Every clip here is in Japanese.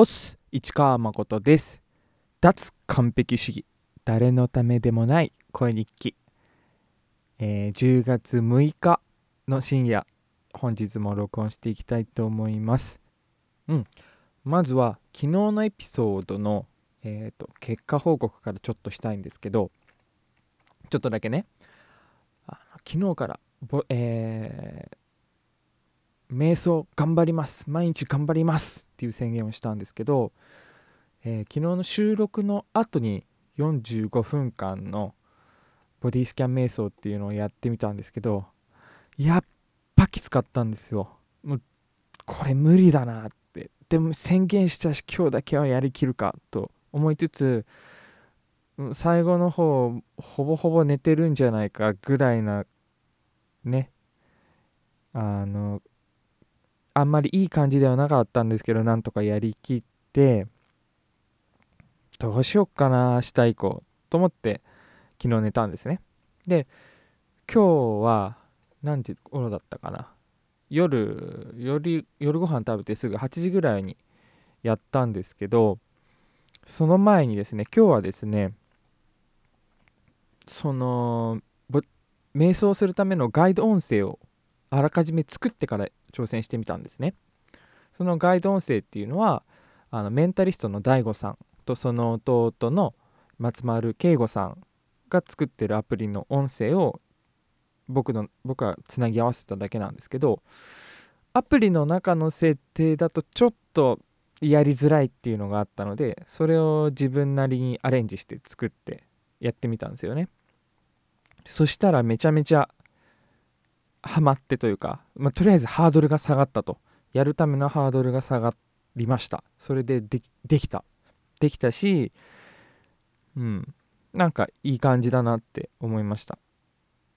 オス市川誠です。脱完璧主義。誰のためでもない声日記、えー、10月6日の深夜。本日も録音していきたいと思います。うん。まずは昨日のエピソードの、えーと、結果報告からちょっとしたいんですけどちょっとだけね。昨日からえー瞑想頑張ります。毎日頑張りますっていう宣言をしたんですけど、えー、昨日の収録の後に45分間のボディスキャン瞑想っていうのをやってみたんですけどやっぱきつかったんですよ。もうこれ無理だなって。でも宣言したし今日だけはやりきるかと思いつつ最後の方ほぼほぼ寝てるんじゃないかぐらいなね。あのあんまりいい感じではなかったんですけどなんとかやりきってどうしよっかな明日以降と思って昨日寝たんですね。で今日は何時頃だったかな。夜夜夜ご飯食べてすぐ8時ぐらいにやったんですけどその前にですね今日はですねその瞑想するためのガイド音声をあらかじめ作ってから挑戦してみたんですね。そのガイド音声っていうのはあのメンタリストの DAIGO さんとその弟の松丸慶吾さんが作ってるアプリの音声を僕の僕はつなぎ合わせただけなんですけどアプリの中の設定だとちょっとやりづらいっていうのがあったのでそれを自分なりにアレンジして作ってやってみたんですよね。そしたらめちゃめちゃハマってというか、まあ、とりあえずハードルが下がったと。やるためのハードルが下がりました。それでできた。できたしうん。なんかいい感じだなって思いました。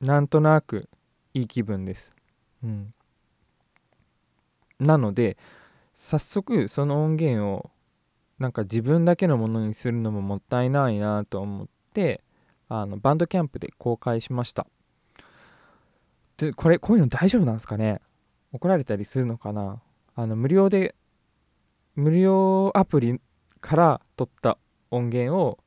なんとなくいい気分です。うん。なので早速その音源をなんか自分だけのものにするのももったいないなと思ってあのバンドキャンプで公開しました。でこれこういうの大丈夫なんですかね？怒られたりするのかな？あの無料で無料アプリから取った音源を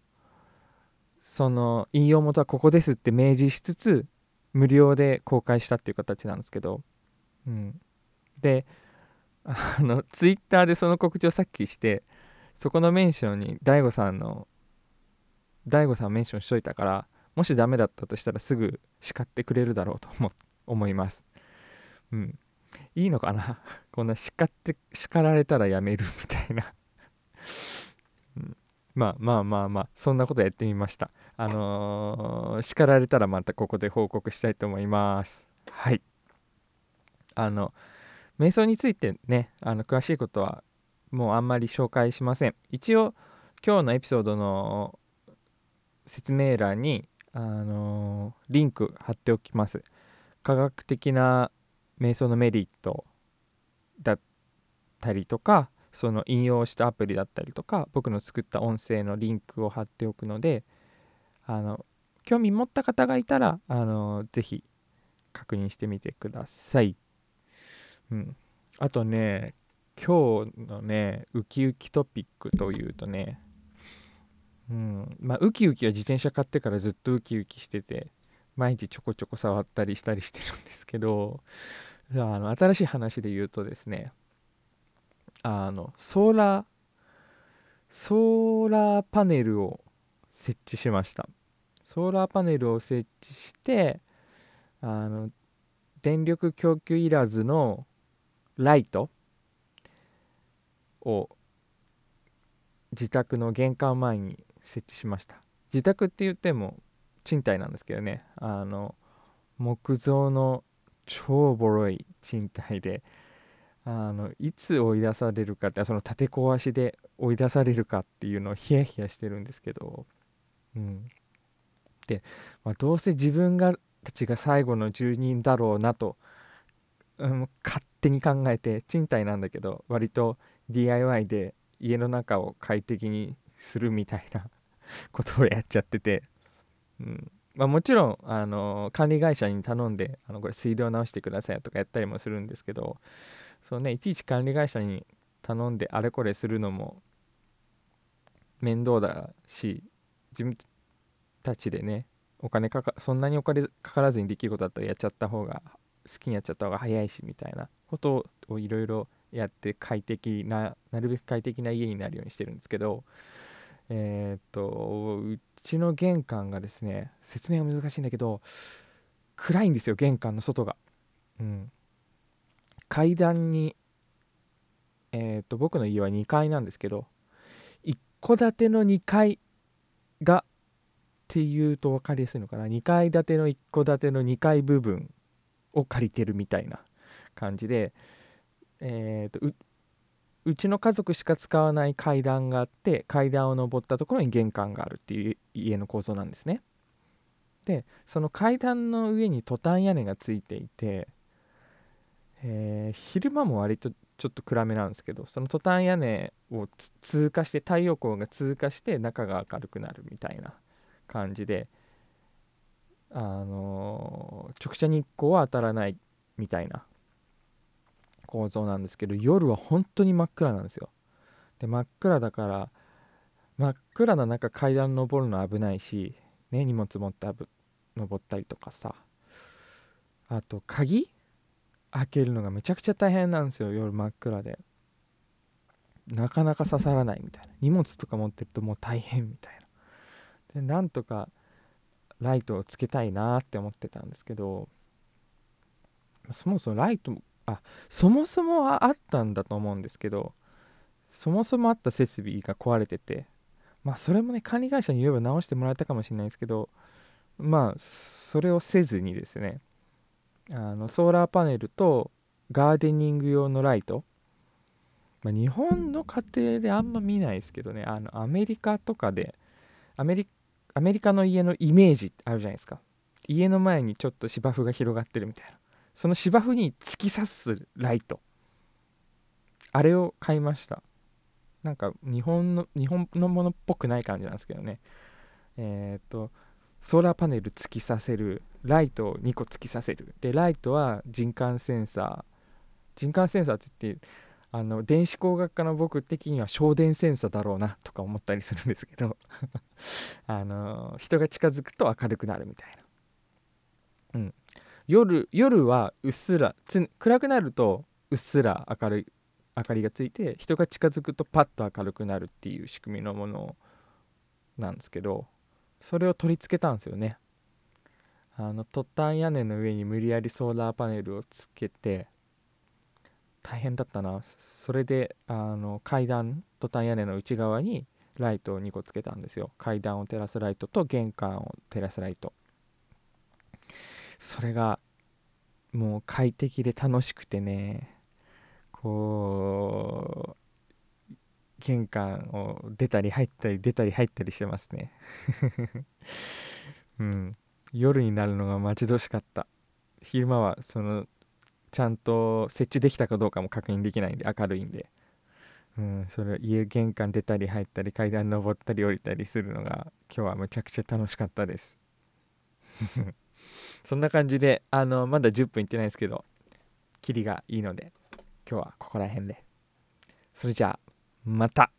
その引用元はここですって明示しつつ無料で公開したっていう形なんですけど、うん、であのツイッターでその告知をさっきしてそこのメンションに DAIGO さんの DAIGO さんメンションしといたからもしダメだったとしたらすぐ叱ってくれるだろうと思っ思います。うん。いいのかな？こんな叱って叱られたらやめるみたいな。うん、まあまあまあまあそんなことやってみました。あのー、叱られたらまたここで報告したいと思います。はい。あの瞑想についてねあの詳しいことはもうあんまり紹介しません。一応今日のエピソードの説明欄にあのー、リンク貼っておきます。科学的な瞑想のメリットだったりとかその引用したアプリだったりとか僕の作った音声のリンクを貼っておくのであの興味持った方がいたらあのぜひ確認してみてください。うん、あとね今日のねウキウキトピックというとねうんまあウキウキは自転車買ってからずっとウキウキしてて毎日ちょこちょこ触ったりしたりしてるんですけどあの新しい話で言うとですねあのソーラーソーラーパネルを設置しました。ソーラーパネルを設置してあの電力供給いらずのライトを自宅の玄関前に設置しました。自宅って言っても賃貸なんですけどね。あの木造の超ボロい賃貸であのいつ追い出されるかってその立て壊しで追い出されるかっていうのを ヒヤヒヤしてるんですけど、うん、で、まあ、どうせ自分がたちが最後の住人だろうなと、うん、勝手に考えて賃貸なんだけど割と DIY で家の中を快適にするみたいなことをやっちゃってて。うん。まあ、もちろん、あの管理会社に頼んであのこれ水道直してくださいとかやったりもするんですけどそう、ね、いちいち管理会社に頼んであれこれするのも面倒だし自分たちでねお金かかそんなにお金かからずにできることだったらやっちゃった方が好きにやっちゃった方が早いしみたいなことをいろいろやって快適ななるべく快適な家になるようにしてるんですけどえー、っとうちの玄関がですね説明が難しいんだけど暗いんですよ玄関の外が。うん、階段にえー、っと僕の家は2階なんですけど一戸建ての2階がっていうと分かりやすいのかな2階建ての一戸建ての2階部分を借りてるみたいな感じで、えーと、うちの家族しか使わない階段があって階段を上ったところに玄関があるっていう家の構造なんですね。でその階段の上にトタン屋根がついていて、えー、昼間も割とちょっと暗めなんですけどそのトタン屋根を通過して太陽光が通過して中が明るくなるみたいな感じであの直射日光は当たらないみたいな構造なんですけど夜は本当に真っ暗なんですよ。で真っ暗だから真っ暗な中階段登るの危ないし、ね、荷物持って登ったりとかさ。あと鍵開けるのがめちゃくちゃ大変なんですよ夜真っ暗で。なかなか刺さらないみたいな。荷物とか持ってるともう大変みたいな。でなんとかライトをつけたいなって思ってたんですけどそもそもライトあそもそもはあったんだと思うんですけどそもそもあった設備が壊れててまあそれもね管理会社に言えば直してもらえたかもしれないですけどまあそれをせずにですねあのソーラーパネルとガーデニング用のライト、まあ、日本の家庭であんま見ないですけどねあのアメリカとかでアメリアメリカの家のイメージあるじゃないですか。家の前にちょっと芝生が広がってるみたいな。その芝生に突き刺すライト。あれを買いました。なんか日本の日本のものっぽくない感じなんですけどね。えっ、とソーラーパネル突き刺せるライトを2個突き刺せる。でライトは人感センサー。人感センサーって言ってあの電子工学科の僕的には省電センサーだろうなとか思ったりするんですけど。あの人が近づくと明るくなるみたいな、うん、夜夜はうっすら暗くなるとうっすら明るい明かりがついて人が近づくとパッと明るくなるっていう仕組みのものなんですけどそれを取り付けたんですよね。あのトタン屋根の上に無理やりソーラーパネルをつけて大変だったな。それであの階段トタン屋根の内側にライトを2個つけたんですよ。階段を照らすライトと玄関を照らすライト。それがもう快適で楽しくてねこう玄関を出たり入ったり出たり入ったりしてますね。うん。夜になるのが待ち遠しかった。昼間はそのちゃんと設置できたかどうかも確認できないんで明るいんで、うん、それ家玄関出たり入ったり階段登ったり降りたりするのが今日はむちゃくちゃ楽しかったです。そんな感じであのまだ10分いってないですけどキリがいいので今日はここら辺で。それじゃあまた。